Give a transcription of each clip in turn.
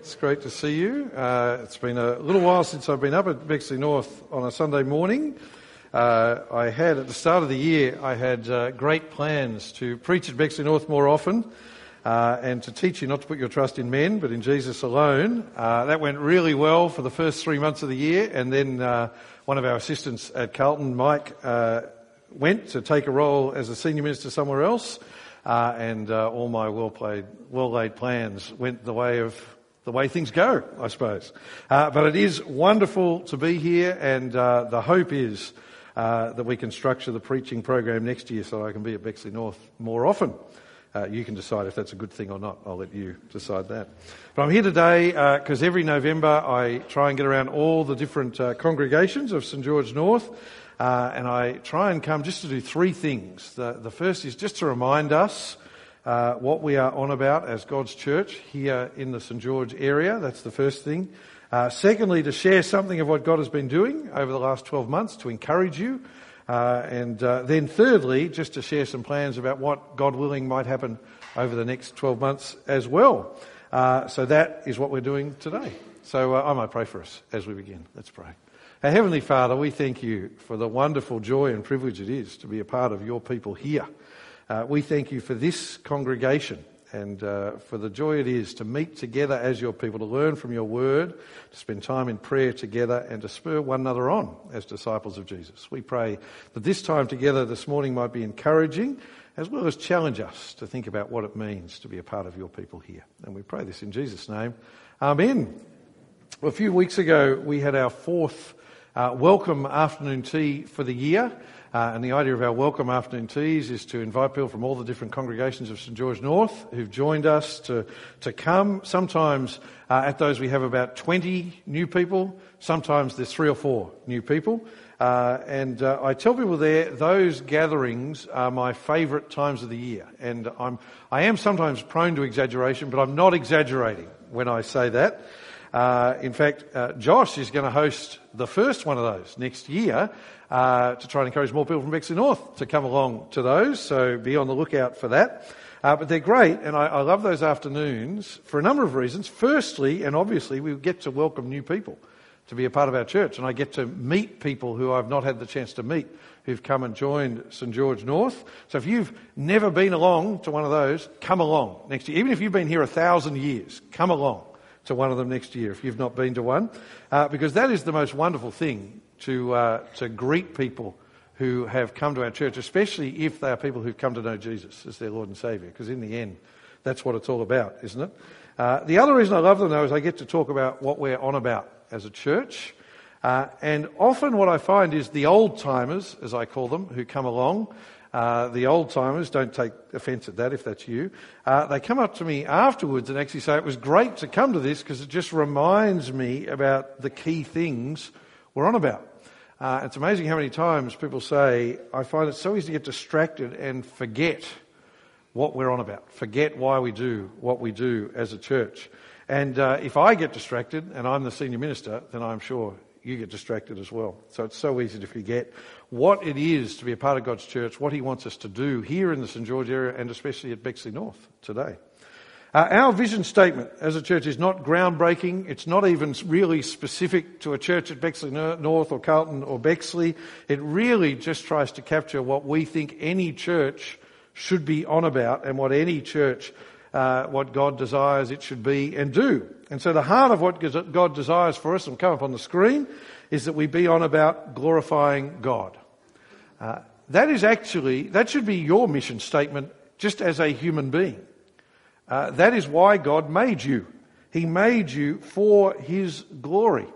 It's great to see you. Uh, it's been a little while since I've been up at Bexley North on a Sunday morning. Uh, I had, at the start of the year, I had uh, great plans to preach at Bexley North more often uh, and to teach you not to put your trust in men, but in Jesus alone. Uh, that went really well for the first three months of the year, and then uh, one of our assistants at Carlton, Mike, went to take a role as a senior minister somewhere else. Uh, and uh, all my well played, well laid plans went the way of the way things go, I suppose. Uh, but it is wonderful to be here, and uh, the hope is uh, that we can structure the preaching program next year so I can be at Bexley North more often. Uh, you can decide if that's a good thing or not. I'll let you decide that. But I'm here today because every November I try and get around all the different congregations of St George North uh, and I try and come just to do three things. The, the first is just to remind us uh, what we are on about as God's church here in the St George area. That's the first thing. Uh, secondly, to share something of what God has been doing over the last 12 months to encourage you. Uh, and uh, then thirdly, just to share some plans about what, God willing, might happen over the next 12 months as well. Uh, so that is what we're doing today. So I might pray for us as we begin. Let's pray. Our Heavenly Father, we thank you for the wonderful joy and privilege it is to be a part of your people here. Uh, we thank you for this congregation and uh, for the joy it is to meet together as your people, to learn from your word, to spend time in prayer together, and to spur one another on as disciples of Jesus. We pray that this time together this morning might be encouraging as well as challenge us to think about what it means to be a part of your people here. And we pray this in Jesus' name. Amen. A few weeks ago, we had our fourth uh, welcome afternoon tea for the year. Uh, and the idea of our welcome afternoon teas is to invite people from all the different congregations of St George North who've joined us to, to come. Sometimes uh, at those we have about 20 new people. Sometimes there's three or four new people. Uh, and uh, I tell people there, those gatherings are my favourite times of the year. And I'm, I am sometimes prone to exaggeration, but I'm not exaggerating when I say that. Uh, in fact, uh, Josh is going to host the first one of those next year uh, to try and encourage more people from Bexley North to come along to those. So be on the lookout for that. Uh, but they're great, and I, I, love those afternoons for a number of reasons. Firstly, and obviously, we get to welcome new people to be a part of our church, and I get to meet people who I've not had the chance to meet who've come and joined St George North. So if you've never been along to one of those, come along next year. Even if you've been here a thousand years, come along to one of them next year if you've not been to one, uh, because that is the most wonderful thing to, uh, to greet people who have come to our church, especially if they are people who've come to know Jesus as their Lord and Saviour, because in the end, that's what it's all about, isn't it? Uh, the other reason I love them, though, is I get to talk about what we're on about as a church. Uh, and often what I find is the old timers, as I call them, who come along, uh, the old timers, don't take offence at that if that's you, uh, they come up to me afterwards and actually say, It was great to come to this because it just reminds me about the key things we're on about. Uh, it's amazing how many times people say, I find it so easy to get distracted and forget what we're on about, forget why we do what we do as a church. And uh, if I get distracted and I'm the senior minister, then I'm sure you get distracted as well. So it's so easy to forget what it is to be a part of God's church, what He wants us to do here in the St George area and especially at Bexley North today. Uh, our vision statement as a church is not groundbreaking. It's not even really specific to a church at Bexley North or Carlton or Bexley. It really just tries to capture what we think any church should be on about and what any church, uh, what God desires it should be and do. And so the heart of what God desires for us, will come up on the screen, is that we be on about glorifying God. Uh, that is actually, that should be your mission statement just as a human being. Uh, that is why God made you. He made you for His glory.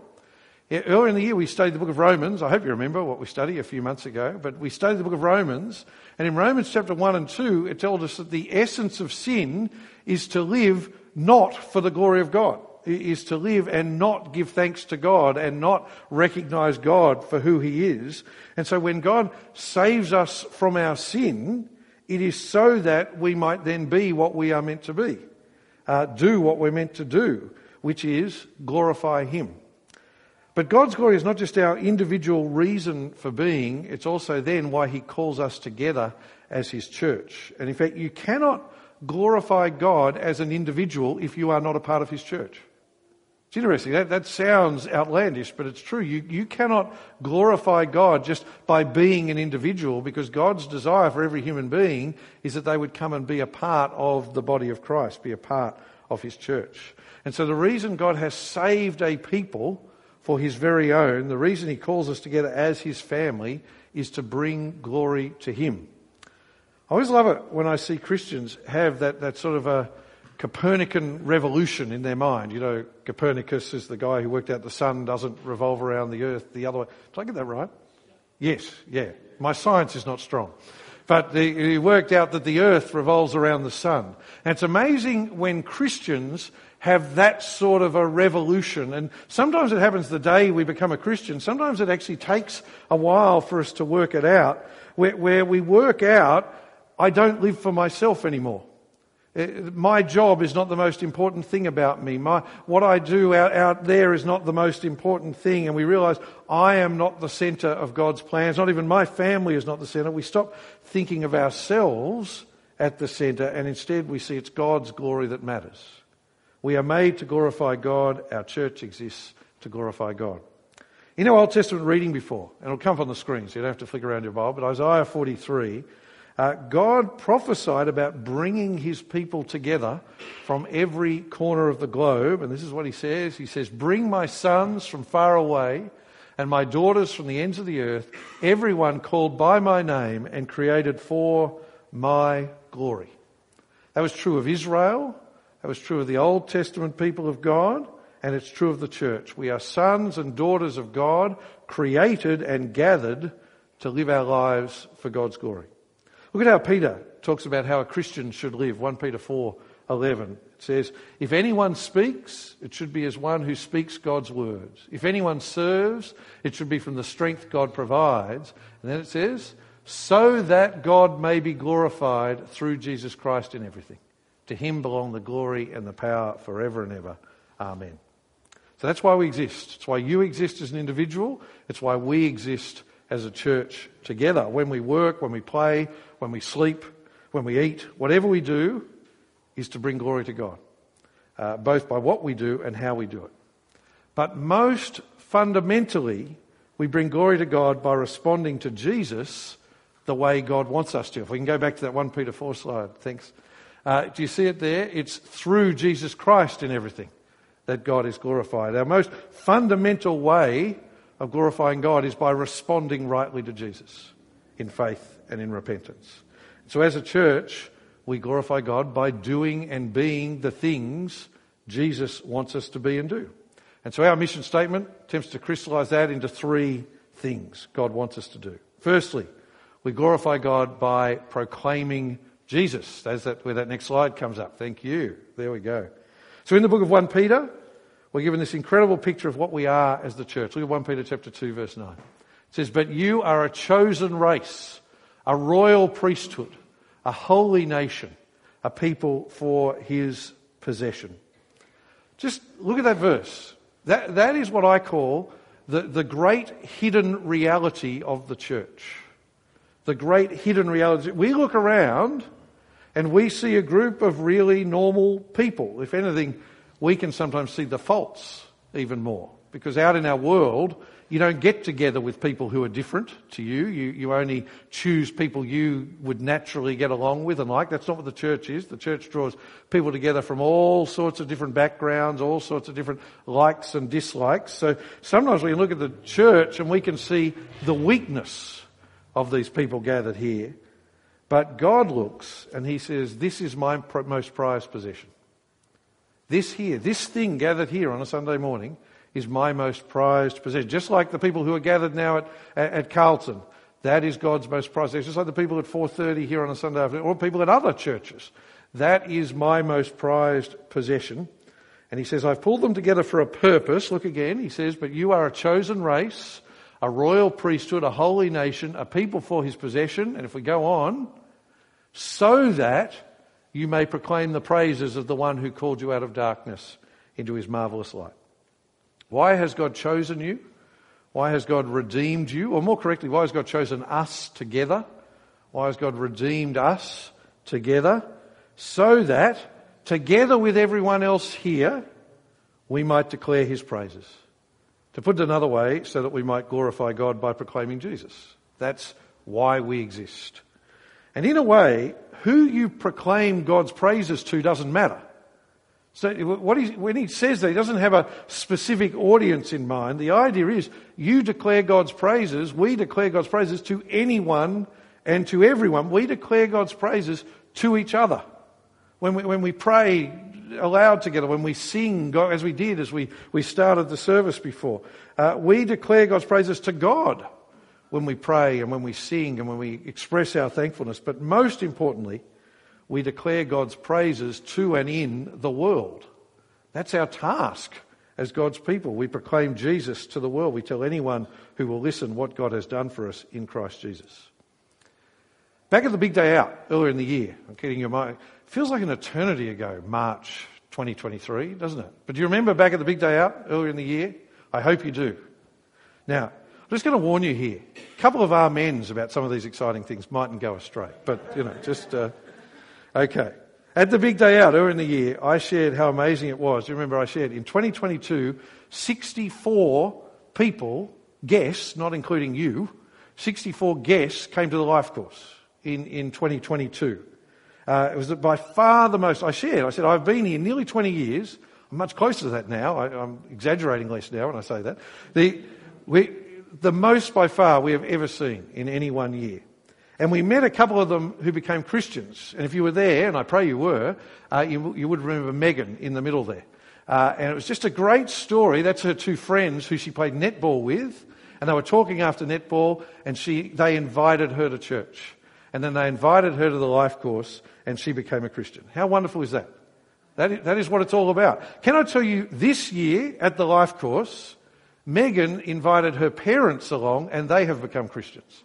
Earlier in the year, we studied the book of Romans. I hope you remember what we studied a few months ago, but we studied the book of Romans. And in Romans chapter 1 and 2, it tells us that the essence of sin is to live not for the glory of God is to live and not give thanks to God and not recognize God for who He is. And so when God saves us from our sin, it is so that we might then be what we are meant to be, uh, do what we're meant to do, which is glorify Him. But God's glory is not just our individual reason for being, it's also then why He calls us together as His church. And in fact, you cannot glorify God as an individual if you are not a part of His church. It's interesting. That, that sounds outlandish, but it's true. You, you cannot glorify God just by being an individual because God's desire for every human being is that they would come and be a part of the body of Christ, be a part of His church. And so the reason God has saved a people for His very own, the reason He calls us together as His family is to bring glory to Him. I always love it when I see Christians have that, that sort of a, Copernican revolution in their mind. You know, Copernicus is the guy who worked out the sun doesn't revolve around the earth the other way. Did I get that right? Yes, yeah. My science is not strong. But he worked out that the earth revolves around the sun. And it's amazing when Christians have that sort of a revolution. And sometimes it happens the day we become a Christian. Sometimes it actually takes a while for us to work it out, where, where we work out, I don't live for myself anymore. Uh, my job is not the most important thing about me. My, what I do out, out there is not the most important thing. And we realize I am not the center of God's plans. Not even my family is not the center. We stop thinking of ourselves at the center and instead we see it's God's glory that matters. We are made to glorify God. Our church exists to glorify God. In our Old Testament reading before, and it'll come up on the screen so you don't have to flick around your Bible, but Isaiah 43 uh, God prophesied about bringing his people together from every corner of the globe. And this is what he says He says, Bring my sons from far away and my daughters from the ends of the earth, everyone called by my name and created for my glory. That was true of Israel. That was true of the Old Testament people of God. And it's true of the church. We are sons and daughters of God, created and gathered to live our lives for God's glory. Look at how Peter talks about how a Christian should live. 1 Peter 4 11. It says, If anyone speaks, it should be as one who speaks God's words. If anyone serves, it should be from the strength God provides. And then it says, So that God may be glorified through Jesus Christ in everything. To him belong the glory and the power forever and ever. Amen. So that's why we exist. It's why you exist as an individual. It's why we exist as a church together. When we work, when we play, when we sleep, when we eat, whatever we do is to bring glory to God, uh, both by what we do and how we do it. But most fundamentally, we bring glory to God by responding to Jesus the way God wants us to. If we can go back to that 1 Peter 4 slide, thanks. Uh, do you see it there? It's through Jesus Christ in everything that God is glorified. Our most fundamental way of glorifying God is by responding rightly to Jesus in faith and in repentance. So, as a church, we glorify God by doing and being the things Jesus wants us to be and do. And so, our mission statement attempts to crystallize that into three things God wants us to do. Firstly, we glorify God by proclaiming Jesus. That's that, where that next slide comes up. Thank you. There we go. So, in the book of 1 Peter, we're given this incredible picture of what we are as the church. Look at 1 Peter chapter 2, verse 9. It says, But you are a chosen race, a royal priesthood, a holy nation, a people for his possession. Just look at that verse. That, that is what I call the, the great hidden reality of the church. The great hidden reality. We look around and we see a group of really normal people. If anything, we can sometimes see the faults even more. Because out in our world, you don't get together with people who are different to you. You, you only choose people you would naturally get along with and like. That's not what the church is. The church draws people together from all sorts of different backgrounds, all sorts of different likes and dislikes. So sometimes we look at the church and we can see the weakness of these people gathered here. But God looks and He says, This is my most prized possession. This here, this thing gathered here on a Sunday morning is my most prized possession. Just like the people who are gathered now at, at, at Carlton, that is God's most prized possession. Just like the people at 4.30 here on a Sunday afternoon, or people at other churches. That is my most prized possession. And he says, I've pulled them together for a purpose. Look again. He says, but you are a chosen race, a royal priesthood, a holy nation, a people for his possession. And if we go on, so that you may proclaim the praises of the one who called you out of darkness into his marvelous light. Why has God chosen you? Why has God redeemed you? Or more correctly, why has God chosen us together? Why has God redeemed us together? so that, together with everyone else here, we might declare his praises. To put it another way, so that we might glorify God by proclaiming Jesus. That's why we exist. And in a way, who you proclaim God's praises to doesn't matter. So when he says that, he doesn't have a specific audience in mind. The idea is you declare God's praises, we declare God's praises to anyone and to everyone. We declare God's praises to each other. When we, when we pray aloud together, when we sing, God, as we did as we, we started the service before, uh, we declare God's praises to God when we pray and when we sing and when we express our thankfulness. But most importantly, we declare God's praises to and in the world. That's our task as God's people. We proclaim Jesus to the world. We tell anyone who will listen what God has done for us in Christ Jesus. Back at the big day out earlier in the year, I'm getting your mind, feels like an eternity ago, March 2023, doesn't it? But do you remember back at the big day out earlier in the year? I hope you do. Now, I'm just going to warn you here. A couple of amens about some of these exciting things mightn't go astray, but you know, just. Uh, Okay. At the big day out earlier in the year, I shared how amazing it was. You remember I shared in 2022, 64 people, guests, not including you, 64 guests came to the life course in, in 2022. Uh, it was by far the most I shared. I said, I've been here nearly 20 years. I'm much closer to that now. I, am exaggerating less now when I say that. The, we, the most by far we have ever seen in any one year. And we met a couple of them who became Christians. And if you were there, and I pray you were, uh, you, you, would remember Megan in the middle there. Uh, and it was just a great story. That's her two friends who she played netball with. And they were talking after netball, and she, they invited her to church. And then they invited her to the life course, and she became a Christian. How wonderful is that? That is, that is what it's all about. Can I tell you, this year at the life course, Megan invited her parents along, and they have become Christians.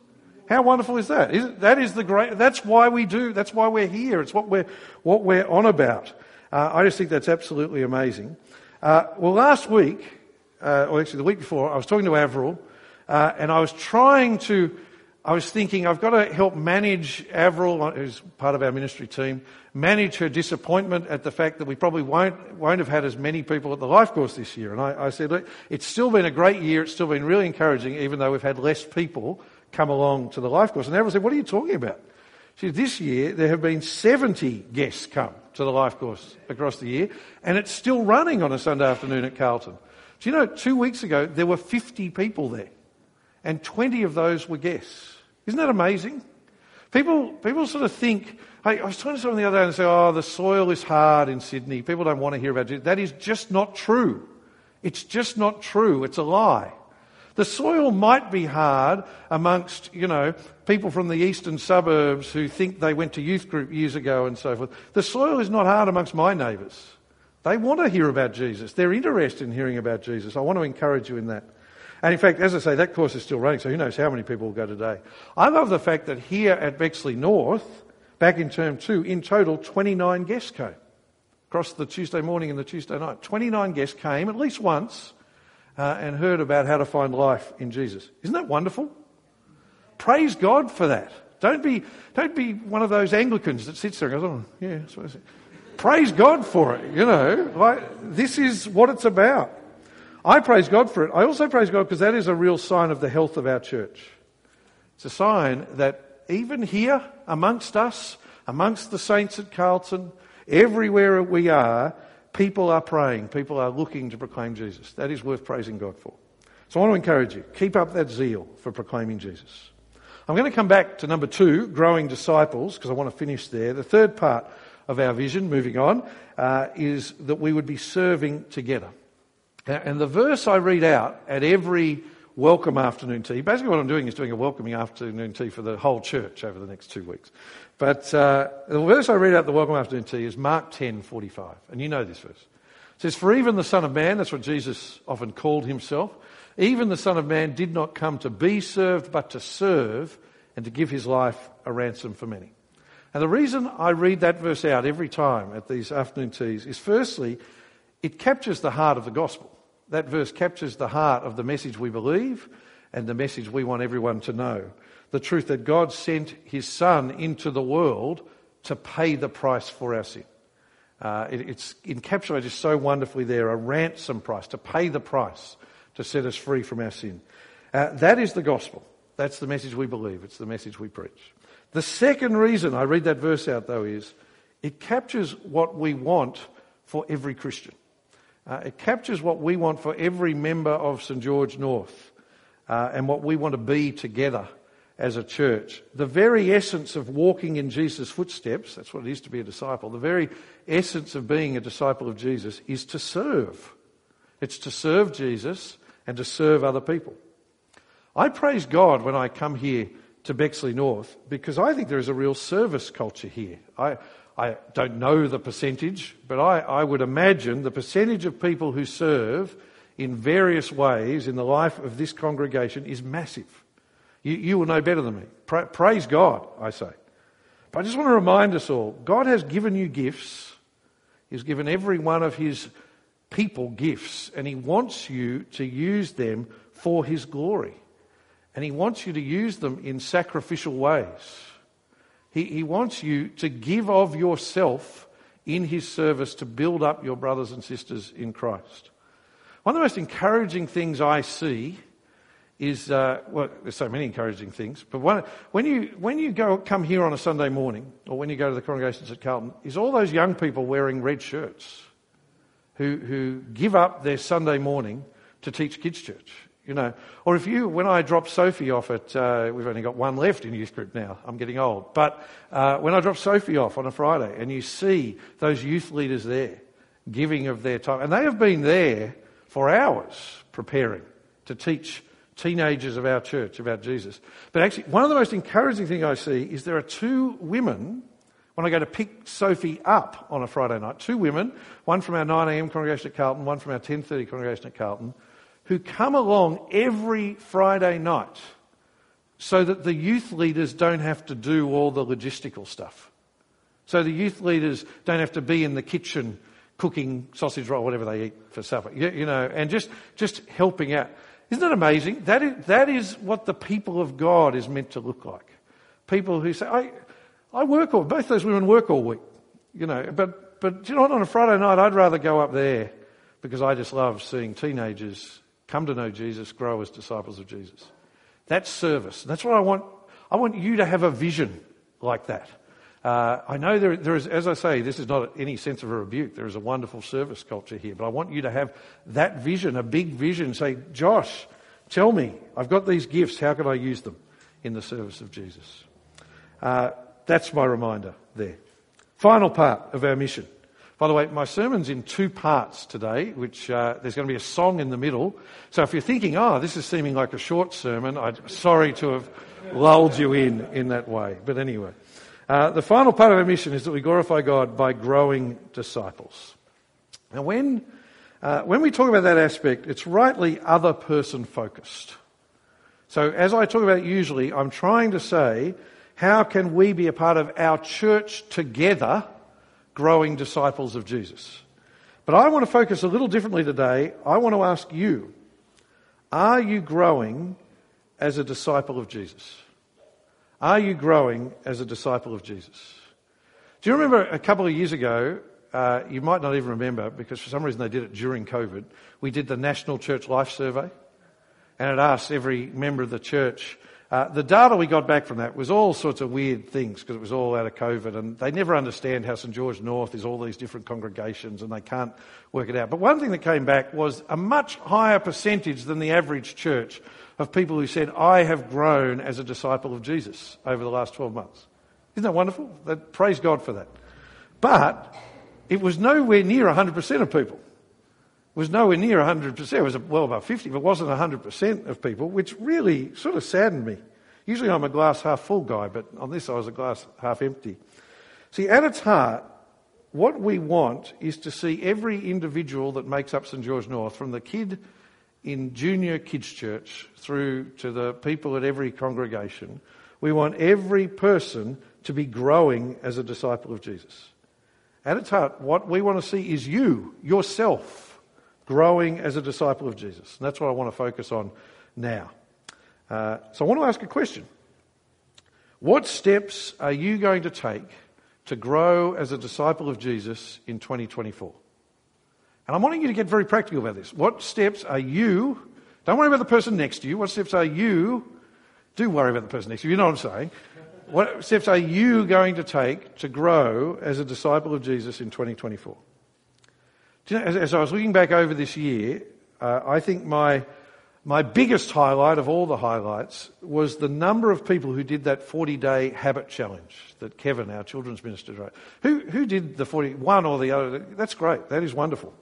How wonderful is that? Is, that is the great, that's why we do, that's why we're here. It's what we're, what we're on about. Uh, I just think that's absolutely amazing. Uh, well, last week, uh, or actually the week before, I was talking to Avril, uh, and I was trying to, I was thinking I've got to help manage Avril, who's part of our ministry team, manage her disappointment at the fact that we probably won't, won't have had as many people at the life course this year. And I, I said, look, it's still been a great year. It's still been really encouraging, even though we've had less people come along to the life course. And everyone said, What are you talking about? She said, This year there have been 70 guests come to the life course across the year, and it's still running on a Sunday afternoon at Carlton. Do you know, two weeks ago there were 50 people there, and 20 of those were guests. Isn't that amazing? People, people sort of think, I was talking to someone the other day and say, oh, the soil is hard in Sydney. People don't want to hear about it. That is just not true. It's just not true. It's a lie. The soil might be hard amongst, you know, people from the eastern suburbs who think they went to youth group years ago and so forth. The soil is not hard amongst my neighbours. They want to hear about Jesus. They're interested in hearing about Jesus. I want to encourage you in that. And in fact, as I say, that course is still running, so who knows how many people will go today. I love the fact that here at Bexley North, back in term two, in total, 29 guests came across the Tuesday morning and the Tuesday night. 29 guests came at least once uh, and heard about how to find life in Jesus. Isn't that wonderful? Praise God for that. Don't be, don't be one of those Anglicans that sits there and goes, oh, yeah, Praise God for it, you know. Like, this is what it's about. I praise God for it. I also praise God because that is a real sign of the health of our church. It's a sign that even here, amongst us, amongst the saints at Carlton, everywhere we are, people are praying, people are looking to proclaim Jesus. That is worth praising God for. So I want to encourage you, keep up that zeal for proclaiming Jesus. I'm going to come back to number two, growing disciples, because I want to finish there. The third part of our vision, moving on, uh, is that we would be serving together. And the verse I read out at every welcome afternoon tea, basically what I'm doing is doing a welcoming afternoon tea for the whole church over the next two weeks. But uh, the verse I read out at the welcome afternoon tea is Mark 10:45, and you know this verse. It says, "For even the Son of Man, that's what Jesus often called himself, even the Son of Man did not come to be served, but to serve and to give his life a ransom for many." And the reason I read that verse out every time at these afternoon teas is, firstly, it captures the heart of the gospel. That verse captures the heart of the message we believe and the message we want everyone to know the truth that God sent his Son into the world to pay the price for our sin. Uh, it, it's encapsulated so wonderfully there a ransom price, to pay the price to set us free from our sin. Uh, that is the gospel. That's the message we believe. It's the message we preach. The second reason I read that verse out, though, is it captures what we want for every Christian. Uh, it captures what we want for every member of St. George North uh, and what we want to be together as a church. The very essence of walking in Jesus' footsteps, that's what it is to be a disciple, the very essence of being a disciple of Jesus is to serve. It's to serve Jesus and to serve other people. I praise God when I come here to Bexley North because I think there is a real service culture here. I, I don't know the percentage, but I, I would imagine the percentage of people who serve in various ways in the life of this congregation is massive. You, you will know better than me. Pra- praise God, I say. But I just want to remind us all God has given you gifts, He's given every one of His people gifts, and He wants you to use them for His glory. And He wants you to use them in sacrificial ways. He, he wants you to give of yourself in His service to build up your brothers and sisters in Christ. One of the most encouraging things I see is, uh, well, there's so many encouraging things, but one, when you, when you go, come here on a Sunday morning, or when you go to the congregations at Carlton, is all those young people wearing red shirts who, who give up their Sunday morning to teach kids' church. You know, or if you, when I drop Sophie off at, uh, we've only got one left in youth group now. I'm getting old, but uh, when I drop Sophie off on a Friday, and you see those youth leaders there giving of their time, and they have been there for hours preparing to teach teenagers of our church about Jesus. But actually, one of the most encouraging things I see is there are two women when I go to pick Sophie up on a Friday night. Two women, one from our 9am congregation at Carlton, one from our 10.30 congregation at Carlton, who come along every Friday night so that the youth leaders don't have to do all the logistical stuff. So the youth leaders don't have to be in the kitchen cooking sausage roll, whatever they eat for supper, you, you know, and just, just helping out. Isn't that amazing? That is, that is what the people of God is meant to look like. People who say, I, I work all, both those women work all week, you know, but, but you know what, on a Friday night, I'd rather go up there because I just love seeing teenagers come to know Jesus, grow as disciples of Jesus. That's service. That's what I want. I want you to have a vision like that. Uh, I know there, there is, as I say, this is not any sense of a rebuke. There is a wonderful service culture here, but I want you to have that vision, a big vision. Say, Josh, tell me, I've got these gifts. How can I use them in the service of Jesus? Uh, that's my reminder there. Final part of our mission. By the way, my sermon's in two parts today, which uh, there's going to be a song in the middle. So if you're thinking, oh, this is seeming like a short sermon, I'm sorry to have lulled you in in that way. But anyway, uh, the final part of our mission is that we glorify God by growing disciples. Now, when, uh, when we talk about that aspect, it's rightly other person focused. So as I talk about it usually, I'm trying to say, how can we be a part of our church together growing disciples of Jesus. But I want to focus a little differently today. I want to ask you are you growing as a disciple of Jesus? Are you growing as a disciple of Jesus? Do you remember a couple of years ago? Uh, you might not even remember because for some reason they did it during COVID. We did the National Church Life Survey, and it asked every member of the church uh, the data we got back from that was all sorts of weird things because it was all out of COVID and they never understand how St George North is all these different congregations and they can't work it out. But one thing that came back was a much higher percentage than the average church of people who said, I have grown as a disciple of Jesus over the last 12 months. Isn't that wonderful? That, praise God for that. But it was nowhere near 100% of people was nowhere near 100%. It was well above 50, but wasn't 100% of people, which really sort of saddened me. Usually I'm a glass half full guy, but on this I was a glass half empty. See, at its heart, what we want is to see every individual that makes up St George North, from the kid in junior kids church through to the people at every congregation, we want every person to be growing as a disciple of Jesus. At its heart, what we want to see is you, yourself growing as a disciple of Jesus. And that's what I want to focus on now. Uh, so I want to ask a question. What steps are you going to take to grow as a disciple of Jesus in 2024? And I'm wanting you to get very practical about this. What steps are you, don't worry about the person next to you, what steps are you, do worry about the person next to you, you know what I'm saying. What steps are you going to take to grow as a disciple of Jesus in 2024? As, as, I was looking back over this year, uh, I think my, my biggest highlight of all the highlights was the number of people who did that 40 day habit challenge that Kevin, our children's minister, wrote. Who, who did the 40, one or the other? That's great. That is wonderful.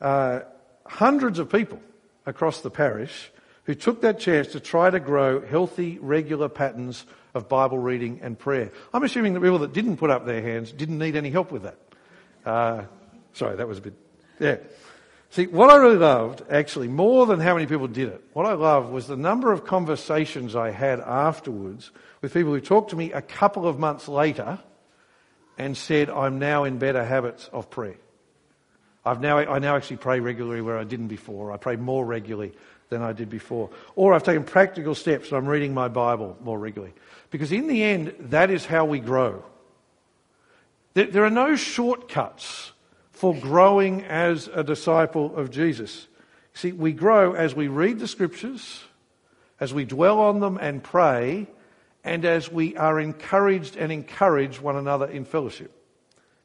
Uh, hundreds of people across the parish who took that chance to try to grow healthy, regular patterns of Bible reading and prayer. I'm assuming the people that didn't put up their hands didn't need any help with that. Uh, sorry, that was a bit. Yeah. See, what I really loved, actually, more than how many people did it, what I loved was the number of conversations I had afterwards with people who talked to me a couple of months later and said, I'm now in better habits of prayer. I've now, I now actually pray regularly where I didn't before. I pray more regularly than I did before. Or I've taken practical steps and I'm reading my Bible more regularly. Because in the end, that is how we grow. There, there are no shortcuts for growing as a disciple of Jesus. See, we grow as we read the scriptures, as we dwell on them and pray, and as we are encouraged and encourage one another in fellowship.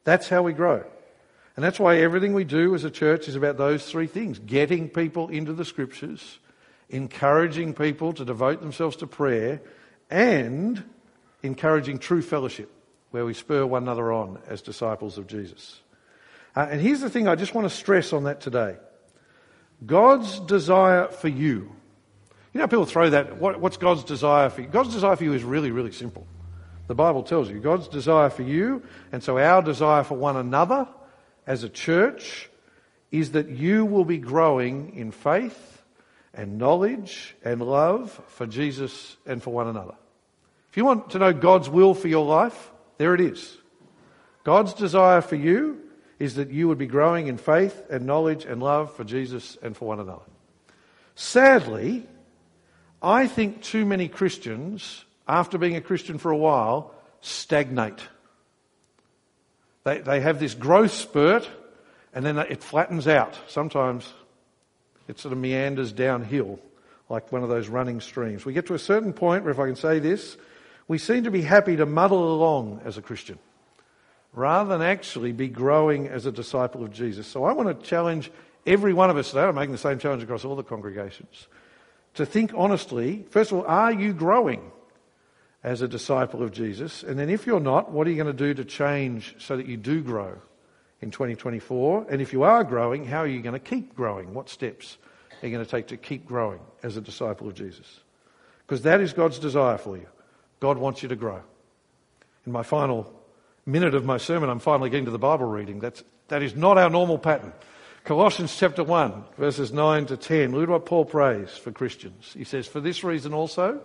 That's how we grow. And that's why everything we do as a church is about those three things getting people into the scriptures, encouraging people to devote themselves to prayer, and encouraging true fellowship, where we spur one another on as disciples of Jesus. Uh, and here's the thing I just want to stress on that today God's desire for you. You know, people throw that, what, what's God's desire for you? God's desire for you is really, really simple. The Bible tells you God's desire for you, and so our desire for one another as a church is that you will be growing in faith and knowledge and love for Jesus and for one another. If you want to know God's will for your life, there it is. God's desire for you is that you would be growing in faith and knowledge and love for Jesus and for one another. Sadly, I think too many Christians, after being a Christian for a while, stagnate. They, they have this growth spurt and then it flattens out. Sometimes it sort of meanders downhill like one of those running streams. We get to a certain point where, if I can say this, we seem to be happy to muddle along as a Christian rather than actually be growing as a disciple of Jesus. So I want to challenge every one of us today. I'm making the same challenge across all the congregations to think honestly. First of all, are you growing? as a disciple of Jesus? And then if you're not, what are you going to do to change so that you do grow in 2024? And if you are growing, how are you going to keep growing? What steps are you going to take to keep growing as a disciple of Jesus? Because that is God's desire for you. God wants you to grow. In my final minute of my sermon, I'm finally getting to the Bible reading. That's, that is not our normal pattern. Colossians chapter 1, verses 9 to 10. Look at what Paul prays for Christians. He says, For this reason also,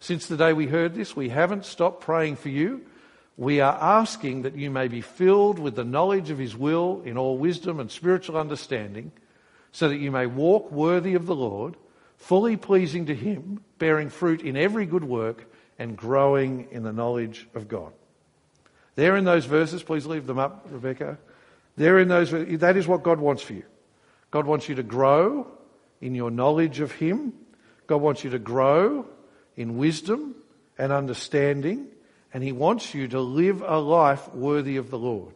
since the day we heard this, we haven't stopped praying for you. We are asking that you may be filled with the knowledge of His will in all wisdom and spiritual understanding, so that you may walk worthy of the Lord, fully pleasing to Him, bearing fruit in every good work, and growing in the knowledge of God. There in those verses, please leave them up, Rebecca. There in those, that is what God wants for you. God wants you to grow in your knowledge of Him. God wants you to grow in wisdom and understanding, and He wants you to live a life worthy of the Lord.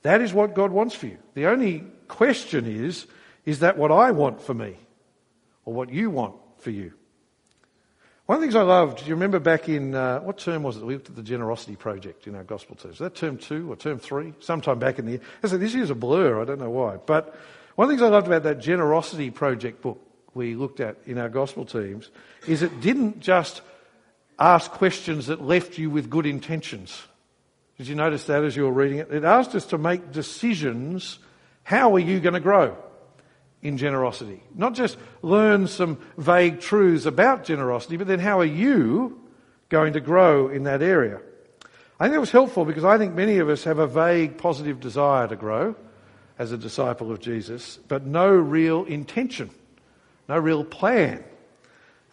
That is what God wants for you. The only question is is that what I want for me or what you want for you? One of the things I loved, do you remember back in, uh, what term was it? We looked at the Generosity Project in our gospel terms. Was that term two or term three? Sometime back in the year. I said, this year's a blur, I don't know why. But one of the things I loved about that Generosity Project book we looked at in our gospel teams is it didn't just ask questions that left you with good intentions. Did you notice that as you were reading it? It asked us to make decisions. How are you going to grow in generosity? Not just learn some vague truths about generosity, but then how are you going to grow in that area? I think that was helpful because I think many of us have a vague positive desire to grow as a disciple of Jesus, but no real intention no real plan.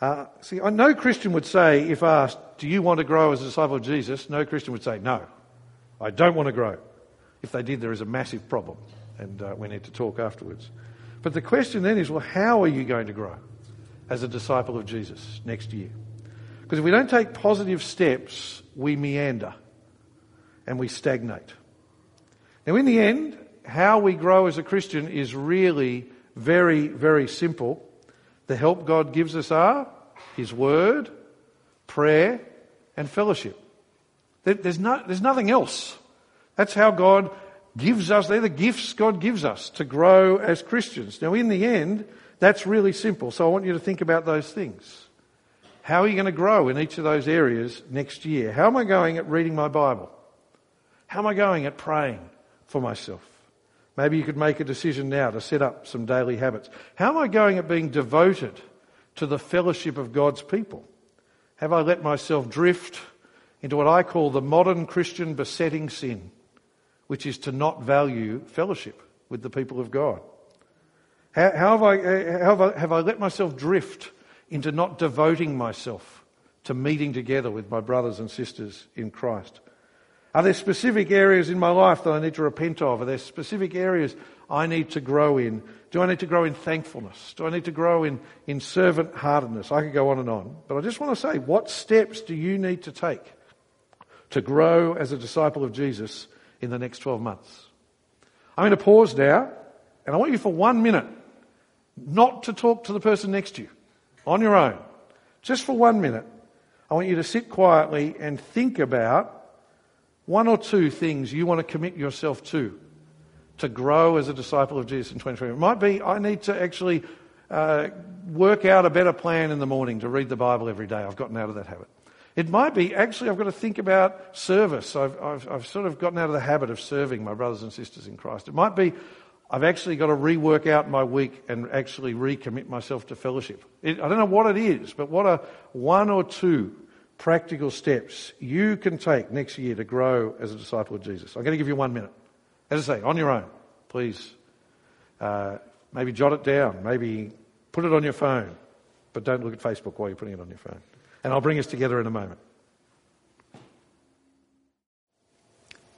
Uh, see, no Christian would say, if asked, Do you want to grow as a disciple of Jesus? No Christian would say, No. I don't want to grow. If they did, there is a massive problem, and uh, we need to talk afterwards. But the question then is well, how are you going to grow as a disciple of Jesus next year? Because if we don't take positive steps, we meander and we stagnate. Now, in the end, how we grow as a Christian is really very, very simple. The help God gives us are His Word, prayer, and fellowship. There's, no, there's nothing else. That's how God gives us, they're the gifts God gives us to grow as Christians. Now, in the end, that's really simple. So I want you to think about those things. How are you going to grow in each of those areas next year? How am I going at reading my Bible? How am I going at praying for myself? Maybe you could make a decision now to set up some daily habits. How am I going at being devoted to the fellowship of God's people? Have I let myself drift into what I call the modern Christian besetting sin, which is to not value fellowship with the people of God? How, how, have, I, eh, eh, how have, I, have I let myself drift into not devoting myself to meeting together with my brothers and sisters in Christ? Are there specific areas in my life that I need to repent of? Are there specific areas I need to grow in? Do I need to grow in thankfulness? Do I need to grow in, in servant heartedness? I could go on and on. But I just want to say, what steps do you need to take to grow as a disciple of Jesus in the next 12 months. I'm going to pause now, and I want you for one minute not to talk to the person next to you on your own. Just for one minute, I want you to sit quietly and think about one or two things you want to commit yourself to to grow as a disciple of Jesus in 2020. It might be I need to actually uh, work out a better plan in the morning to read the Bible every day. I've gotten out of that habit. It might be, actually, I've got to think about service. I've, I've, I've, sort of gotten out of the habit of serving my brothers and sisters in Christ. It might be, I've actually got to rework out my week and actually recommit myself to fellowship. It, I don't know what it is, but what are one or two practical steps you can take next year to grow as a disciple of Jesus? I'm going to give you one minute. As I say, on your own, please. Uh, maybe jot it down. Maybe put it on your phone. But don't look at Facebook while you're putting it on your phone. And I'll bring us together in a moment.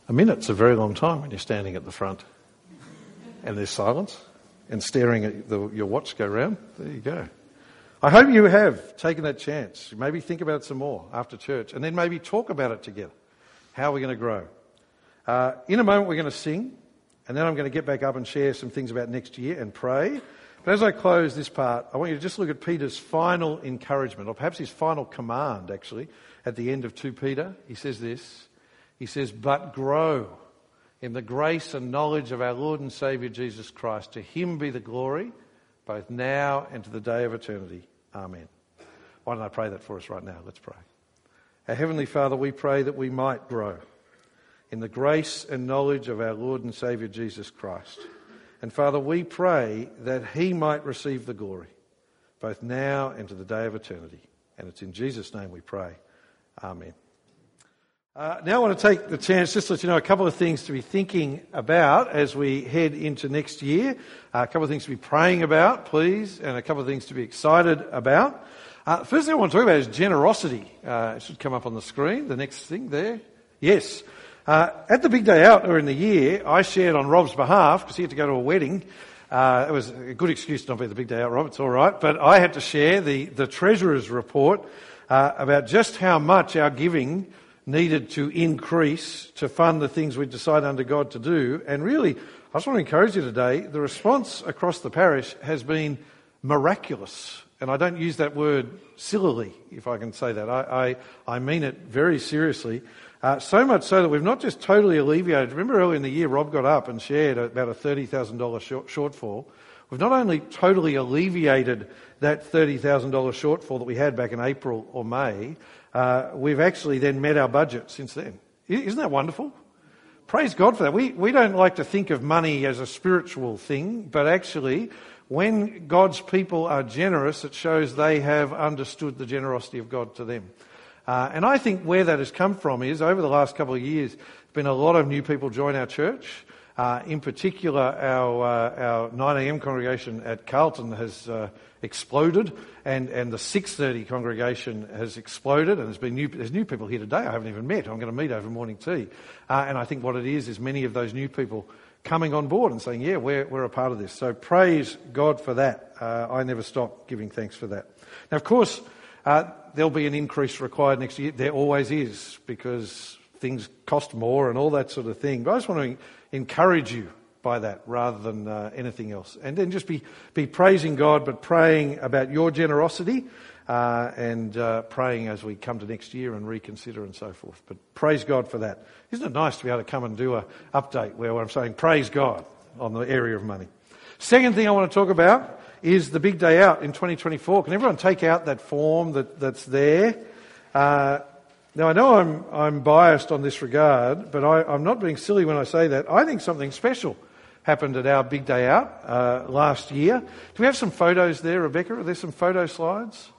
A minute's a very long time when you're standing at the front and there's silence and staring at the, your watch go round. There you go. I hope you have taken that chance. Maybe think about it some more after church and then maybe talk about it together. How are we going to grow? Uh, in a moment, we're going to sing and then I'm going to get back up and share some things about next year and pray. But as I close this part, I want you to just look at Peter's final encouragement, or perhaps his final command, actually, at the end of 2 Peter. He says this He says, But grow in the grace and knowledge of our Lord and Saviour Jesus Christ. To him be the glory, both now and to the day of eternity. Amen. Why don't I pray that for us right now? Let's pray. Our Heavenly Father, we pray that we might grow in the grace and knowledge of our Lord and Saviour Jesus Christ. And Father, we pray that he might receive the glory, both now and to the day of eternity. And it's in Jesus' name we pray. Amen. Uh, now I want to take the chance just to let you know a couple of things to be thinking about as we head into next year. Uh, a couple of things to be praying about, please, and a couple of things to be excited about. Uh, first thing I want to talk about is generosity. Uh, it should come up on the screen. The next thing there. Yes. Uh, at the big day out or in the year, I shared on Rob's behalf, because he had to go to a wedding. Uh, it was a good excuse to not be at the big day out, Rob, it's all right. But I had to share the, the Treasurer's report uh, about just how much our giving needed to increase to fund the things we decide under God to do. And really, I just want to encourage you today, the response across the parish has been miraculous. And I don't use that word sillily, if I can say that. I, I, I mean it very seriously. Uh, so much so that we've not just totally alleviated. Remember earlier in the year, Rob got up and shared about a $30,000 short, shortfall. We've not only totally alleviated that $30,000 shortfall that we had back in April or May, uh, we've actually then met our budget since then. Isn't that wonderful? Praise God for that. We, we don't like to think of money as a spiritual thing, but actually, when God's people are generous, it shows they have understood the generosity of God to them. Uh, and I think where that has come from is over the last couple of years, there's been a lot of new people join our church. Uh, in particular, our, uh, our 9am congregation at Carlton has uh, exploded, and, and the 6.30 congregation has exploded, and there's been new, there's new people here today I haven't even met. I'm going to meet over morning tea. Uh, and I think what it is is many of those new people coming on board and saying, yeah, we're, we're a part of this. So praise God for that. Uh, I never stop giving thanks for that. Now, of course, uh, there'll be an increase required next year. There always is, because things cost more and all that sort of thing. But I just want to encourage you by that rather than uh, anything else. And then just be, be praising God, but praying about your generosity uh, and uh, praying as we come to next year and reconsider and so forth. But praise God for that. Isn't it nice to be able to come and do an update where I'm saying praise God on the area of money? Second thing I want to talk about is the big day out in 2024. Can everyone take out that form that, that's there? Uh, now, I know I'm, I'm biased on this regard, but I, am not being silly when I say that. I think something special happened at our big day out uh, last year. Do we have some photos there, Rebecca? Are there some photo slides?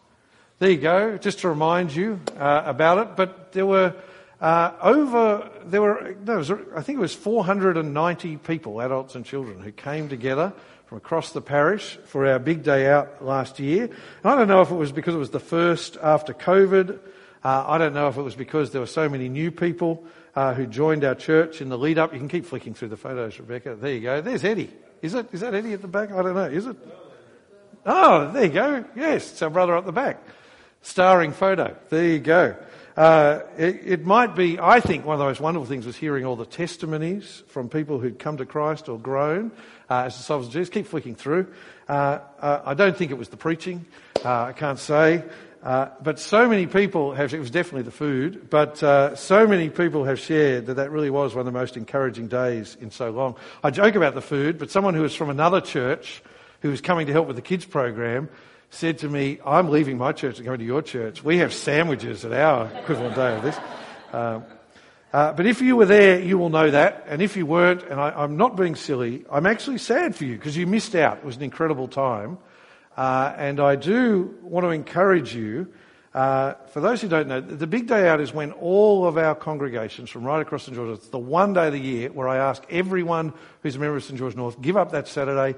There you go, just to remind you uh, about it. But there were uh, over, there were, no, was, I think it was 490 people, adults and children, who came together from across the parish for our big day out last year. And I don't know if it was because it was the first after COVID uh, I don't know if it was because there were so many new people uh, who joined our church in the lead up. You can keep flicking through the photos, Rebecca. There you go. There's Eddie. Is it? Is that Eddie at the back? I don't know. Is it? Oh, there you go. Yes, it's our brother at the back. Starring photo. There you go. Uh, it, it, might be, I think, one of the most wonderful things was hearing all the testimonies from people who'd come to Christ or grown uh, as disciples of Jesus. Keep flicking through. Uh, uh I don't think it was the preaching. Uh, I can't say. Uh, but so many people have, it was definitely the food, but uh, so many people have shared that that really was one of the most encouraging days in so long. I joke about the food, but someone who was from another church who was coming to help with the kids program said to me, I'm leaving my church and going to your church. We have sandwiches at our equivalent day of this. Um, uh, but if you were there, you will know that. And if you weren't, and I, I'm not being silly, I'm actually sad for you because you missed out. It was an incredible time. Uh, and I do want to encourage you, uh, for those who don't know, the big day out is when all of our congregations from right across St George, it's the one day of the year where I ask everyone who's a member of St George North, give up that Saturday.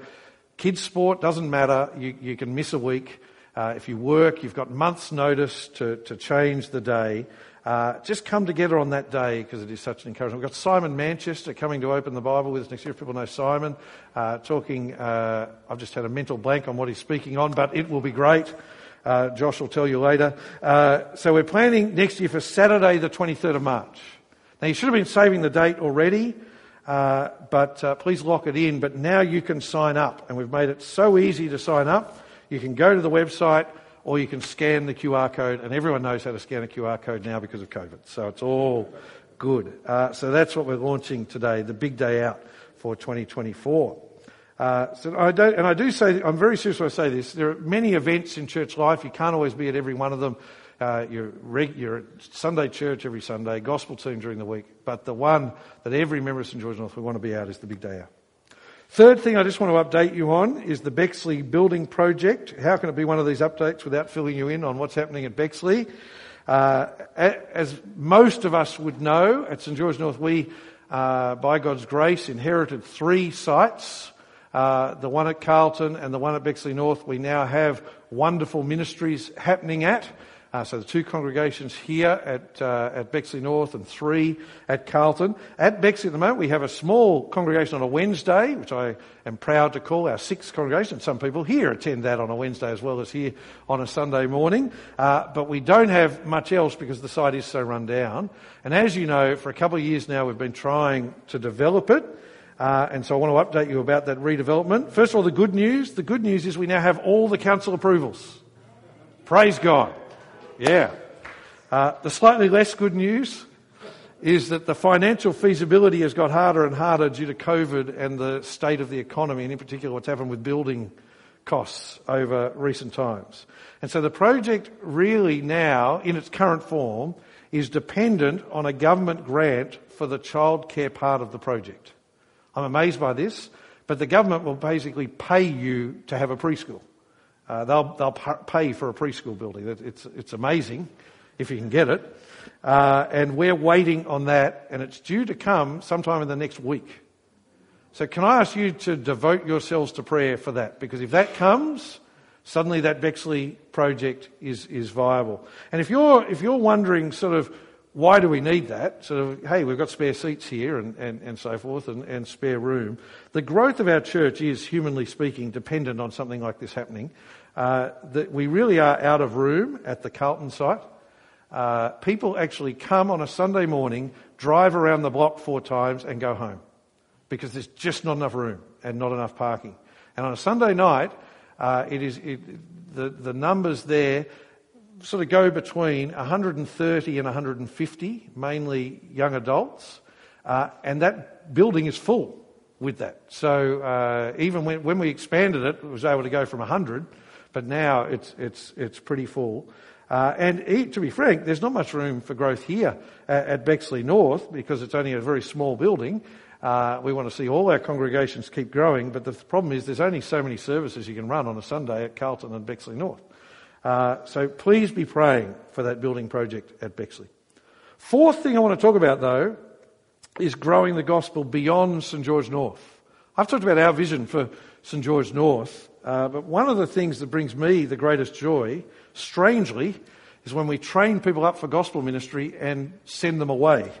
Kids sport doesn't matter. You, you can miss a week. Uh, if you work, you've got months' notice to, to change the day. Uh, just come together on that day because it is such an encouragement. We've got Simon Manchester coming to open the Bible with us next year. If people know Simon, uh, talking, uh, I've just had a mental blank on what he's speaking on, but it will be great. Uh, Josh will tell you later. Uh, so we're planning next year for Saturday, the 23rd of March. Now you should have been saving the date already, uh, but please lock it in. But now you can sign up, and we've made it so easy to sign up. You can go to the website or you can scan the QR code, and everyone knows how to scan a QR code now because of COVID. So it's all good. Uh, so that's what we're launching today, the big day out for 2024. Uh, so I don't, and I do say, I'm very serious when I say this. There are many events in church life. You can't always be at every one of them. Uh, you're, reg, you're Sunday church every Sunday, gospel team during the week. But the one that every member of St George North will want to be at is the big day out. Third thing I just want to update you on is the Bexley Building Project. How can it be one of these updates without filling you in on what's happening at Bexley? Uh, as most of us would know, at St George North, we, uh, by God's grace, inherited three sites. Uh, the one at Carlton and the one at Bexley North, we now have wonderful ministries happening at. Uh, so the two congregations here at, uh, at Bexley North and three at Carlton. At Bexley at the moment, we have a small congregation on a Wednesday, which I am proud to call our sixth congregation. Some people here attend that on a Wednesday as well as here on a Sunday morning. Uh, but we don't have much else because the site is so run down. And as you know, for a couple of years now, we've been trying to develop it. Uh, and so I want to update you about that redevelopment. First of all, the good news. The good news is we now have all the council approvals. Praise God. Yeah. Uh, the slightly less good news is that the financial feasibility has got harder and harder due to COVID and the state of the economy, and in particular what's happened with building costs over recent times. And so the project really now, in its current form, is dependent on a government grant for the childcare part of the project. I'm amazed by this, but the government will basically pay you to have a preschool. Uh, they'll, they'll pay for a preschool building. It's, it's amazing if you can get it. Uh, and we're waiting on that, and it's due to come sometime in the next week. So can I ask you to devote yourselves to prayer for that? Because if that comes, suddenly that Bexley project is, is viable. And if you're, if you're wondering sort of, why do we need that? Sort of, hey, we've got spare seats here and, and, and so forth and, and spare room. The growth of our church is, humanly speaking, dependent on something like this happening. Uh, that we really are out of room at the Carlton site. Uh, people actually come on a Sunday morning, drive around the block four times and go home because there's just not enough room and not enough parking. And on a Sunday night, uh, it is it, the the numbers there sort of go between 130 and 150, mainly young adults, uh, and that building is full with that. So uh, even when, when we expanded it, it was able to go from 100, but now it's it's it's pretty full. Uh, and to be frank, there's not much room for growth here at, at Bexley North because it's only a very small building. Uh, we want to see all our congregations keep growing, but the problem is there's only so many services you can run on a Sunday at Carlton and Bexley North. Uh, so please be praying for that building project at Bexley. Fourth thing I want to talk about, though, is growing the gospel beyond St George North. I've talked about our vision for St George North, uh, but one of the things that brings me the greatest joy, strangely, is when we train people up for gospel ministry and send them away.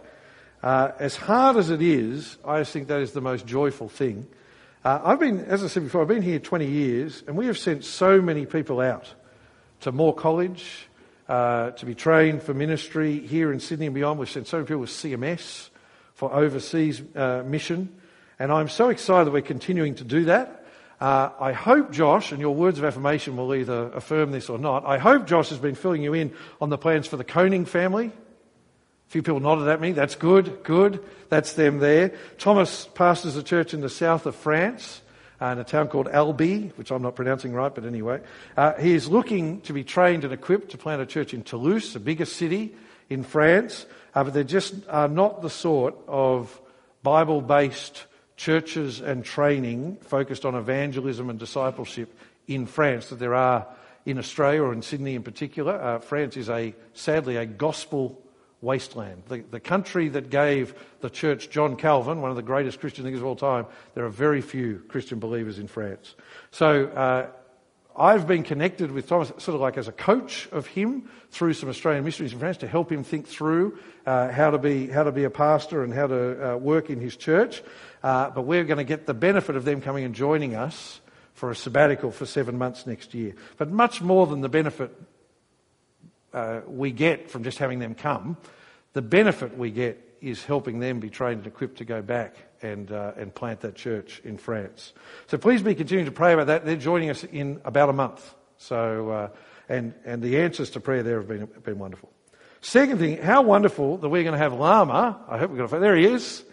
Uh, as hard as it is, I think that is the most joyful thing. Uh, I've been, as I said before, I've been here 20 years, and we have sent so many people out to Moore College uh, to be trained for ministry here in Sydney and beyond. We've sent so many people with CMS for overseas uh, mission, and I'm so excited that we're continuing to do that. Uh, I hope, Josh, and your words of affirmation will either affirm this or not. I hope Josh has been filling you in on the plans for the Koning family a few people nodded at me. That's good, good. That's them there. Thomas pastors a church in the south of France, uh, in a town called Albi, which I'm not pronouncing right, but anyway. Uh, he is looking to be trained and equipped to plant a church in Toulouse, a bigger city in France, uh, but they're just are not the sort of Bible based churches and training focused on evangelism and discipleship in France that there are in Australia or in Sydney in particular. Uh, France is a, sadly, a gospel wasteland. The, the country that gave the church John Calvin, one of the greatest Christian thinkers of all time, there are very few Christian believers in France. So uh, I've been connected with Thomas, sort of like as a coach of him through some Australian missionaries in France to help him think through uh, how to be how to be a pastor and how to uh, work in his church. Uh, but we're going to get the benefit of them coming and joining us for a sabbatical for seven months next year. But much more than the benefit uh, we get from just having them come, the benefit we get is helping them be trained and equipped to go back and, uh, and plant that church in France. So please be continuing to pray about that. They're joining us in about a month. So, uh, and, and the answers to prayer there have been, been wonderful. Second thing, how wonderful that we're going to have Lama. I hope we're going to, there he is,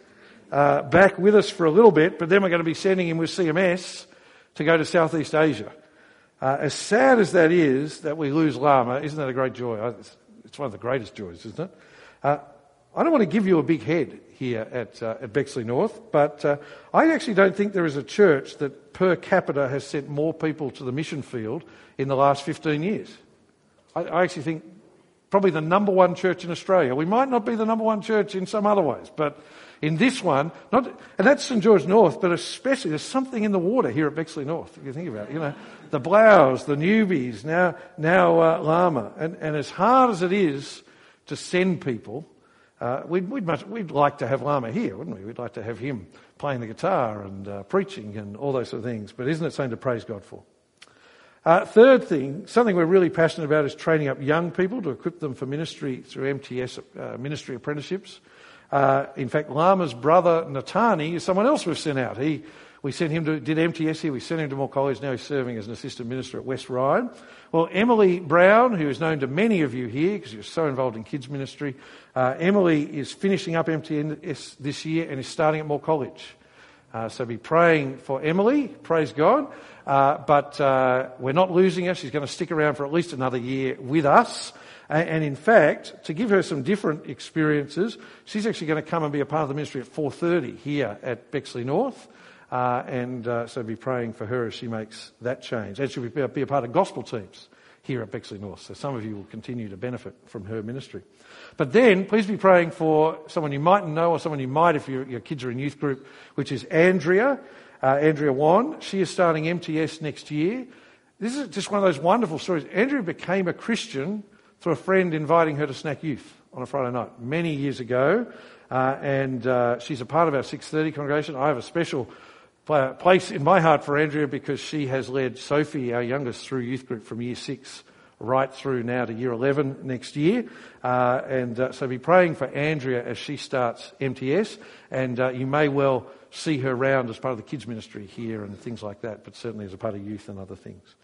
uh, back with us for a little bit, but then we're going to be sending him with CMS to go to Southeast Asia. Uh, as sad as that is that we lose Lama, isn't that a great joy? It's one of the greatest joys, isn't it? I don't want to give you a big head here at, uh, at Bexley North, but uh, I actually don't think there is a church that per capita has sent more people to the mission field in the last 15 years. I, I actually think probably the number one church in Australia. We might not be the number one church in some other ways, but in this one, not, and that's St George North, but especially there's something in the water here at Bexley North, if you think about it. You know, the Blaus, the newbies, now, now uh, Lama. And, and as hard as it is to send people, uh, we'd, we'd, much, we'd like to have Lama here, wouldn't we? We'd like to have him playing the guitar and uh, preaching and all those sort of things. But isn't it something to praise God for? Uh, third thing, something we're really passionate about is training up young people to equip them for ministry through MTS uh, ministry apprenticeships. Uh, in fact, Lama's brother Natani is someone else we've sent out. He, we sent him to, did MTS here, we sent him to Moore College, now he's serving as an assistant minister at West Ryde. Well, Emily Brown, who is known to many of you here because you're so involved in kids ministry, uh, Emily is finishing up MTS this year and is starting at Moore College. Uh, so be praying for Emily, praise God. Uh, but uh, we're not losing her. She's going to stick around for at least another year with us. And in fact, to give her some different experiences, she's actually going to come and be a part of the ministry at 4.30 here at Bexley North. Uh, and uh, so be praying for her as she makes that change. And she'll be, be a part of gospel teams here at Bexley North. So some of you will continue to benefit from her ministry. But then, please be praying for someone you mightn't know or someone you might if your, your kids are in youth group, which is Andrea, uh, Andrea Wan. She is starting MTS next year. This is just one of those wonderful stories. Andrea became a Christian through a friend inviting her to snack youth on a Friday night many years ago. Uh, and uh, she's a part of our 630 congregation. I have a special place in my heart for Andrea because she has led Sophie, our youngest, through youth group from year six right through now to year 11 next year. Uh, and uh, so be praying for Andrea as she starts MTS. And uh, you may well see her around as part of the kids ministry here and things like that, but certainly as a part of youth and other things.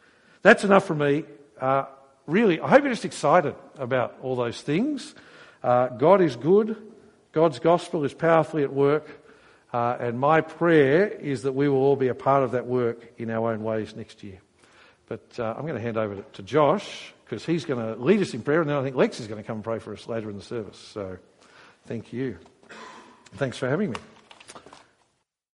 That's enough for me. Uh, really, I hope you're just excited about all those things. Uh, God is good. God's gospel is powerfully at work. Uh, and my prayer is that we will all be a part of that work in our own ways next year. But uh, I'm going to hand over to, Josh because he's going to lead us in prayer, and then I think Lex is going to come and pray for us later in the service. So thank you. Thanks for having me.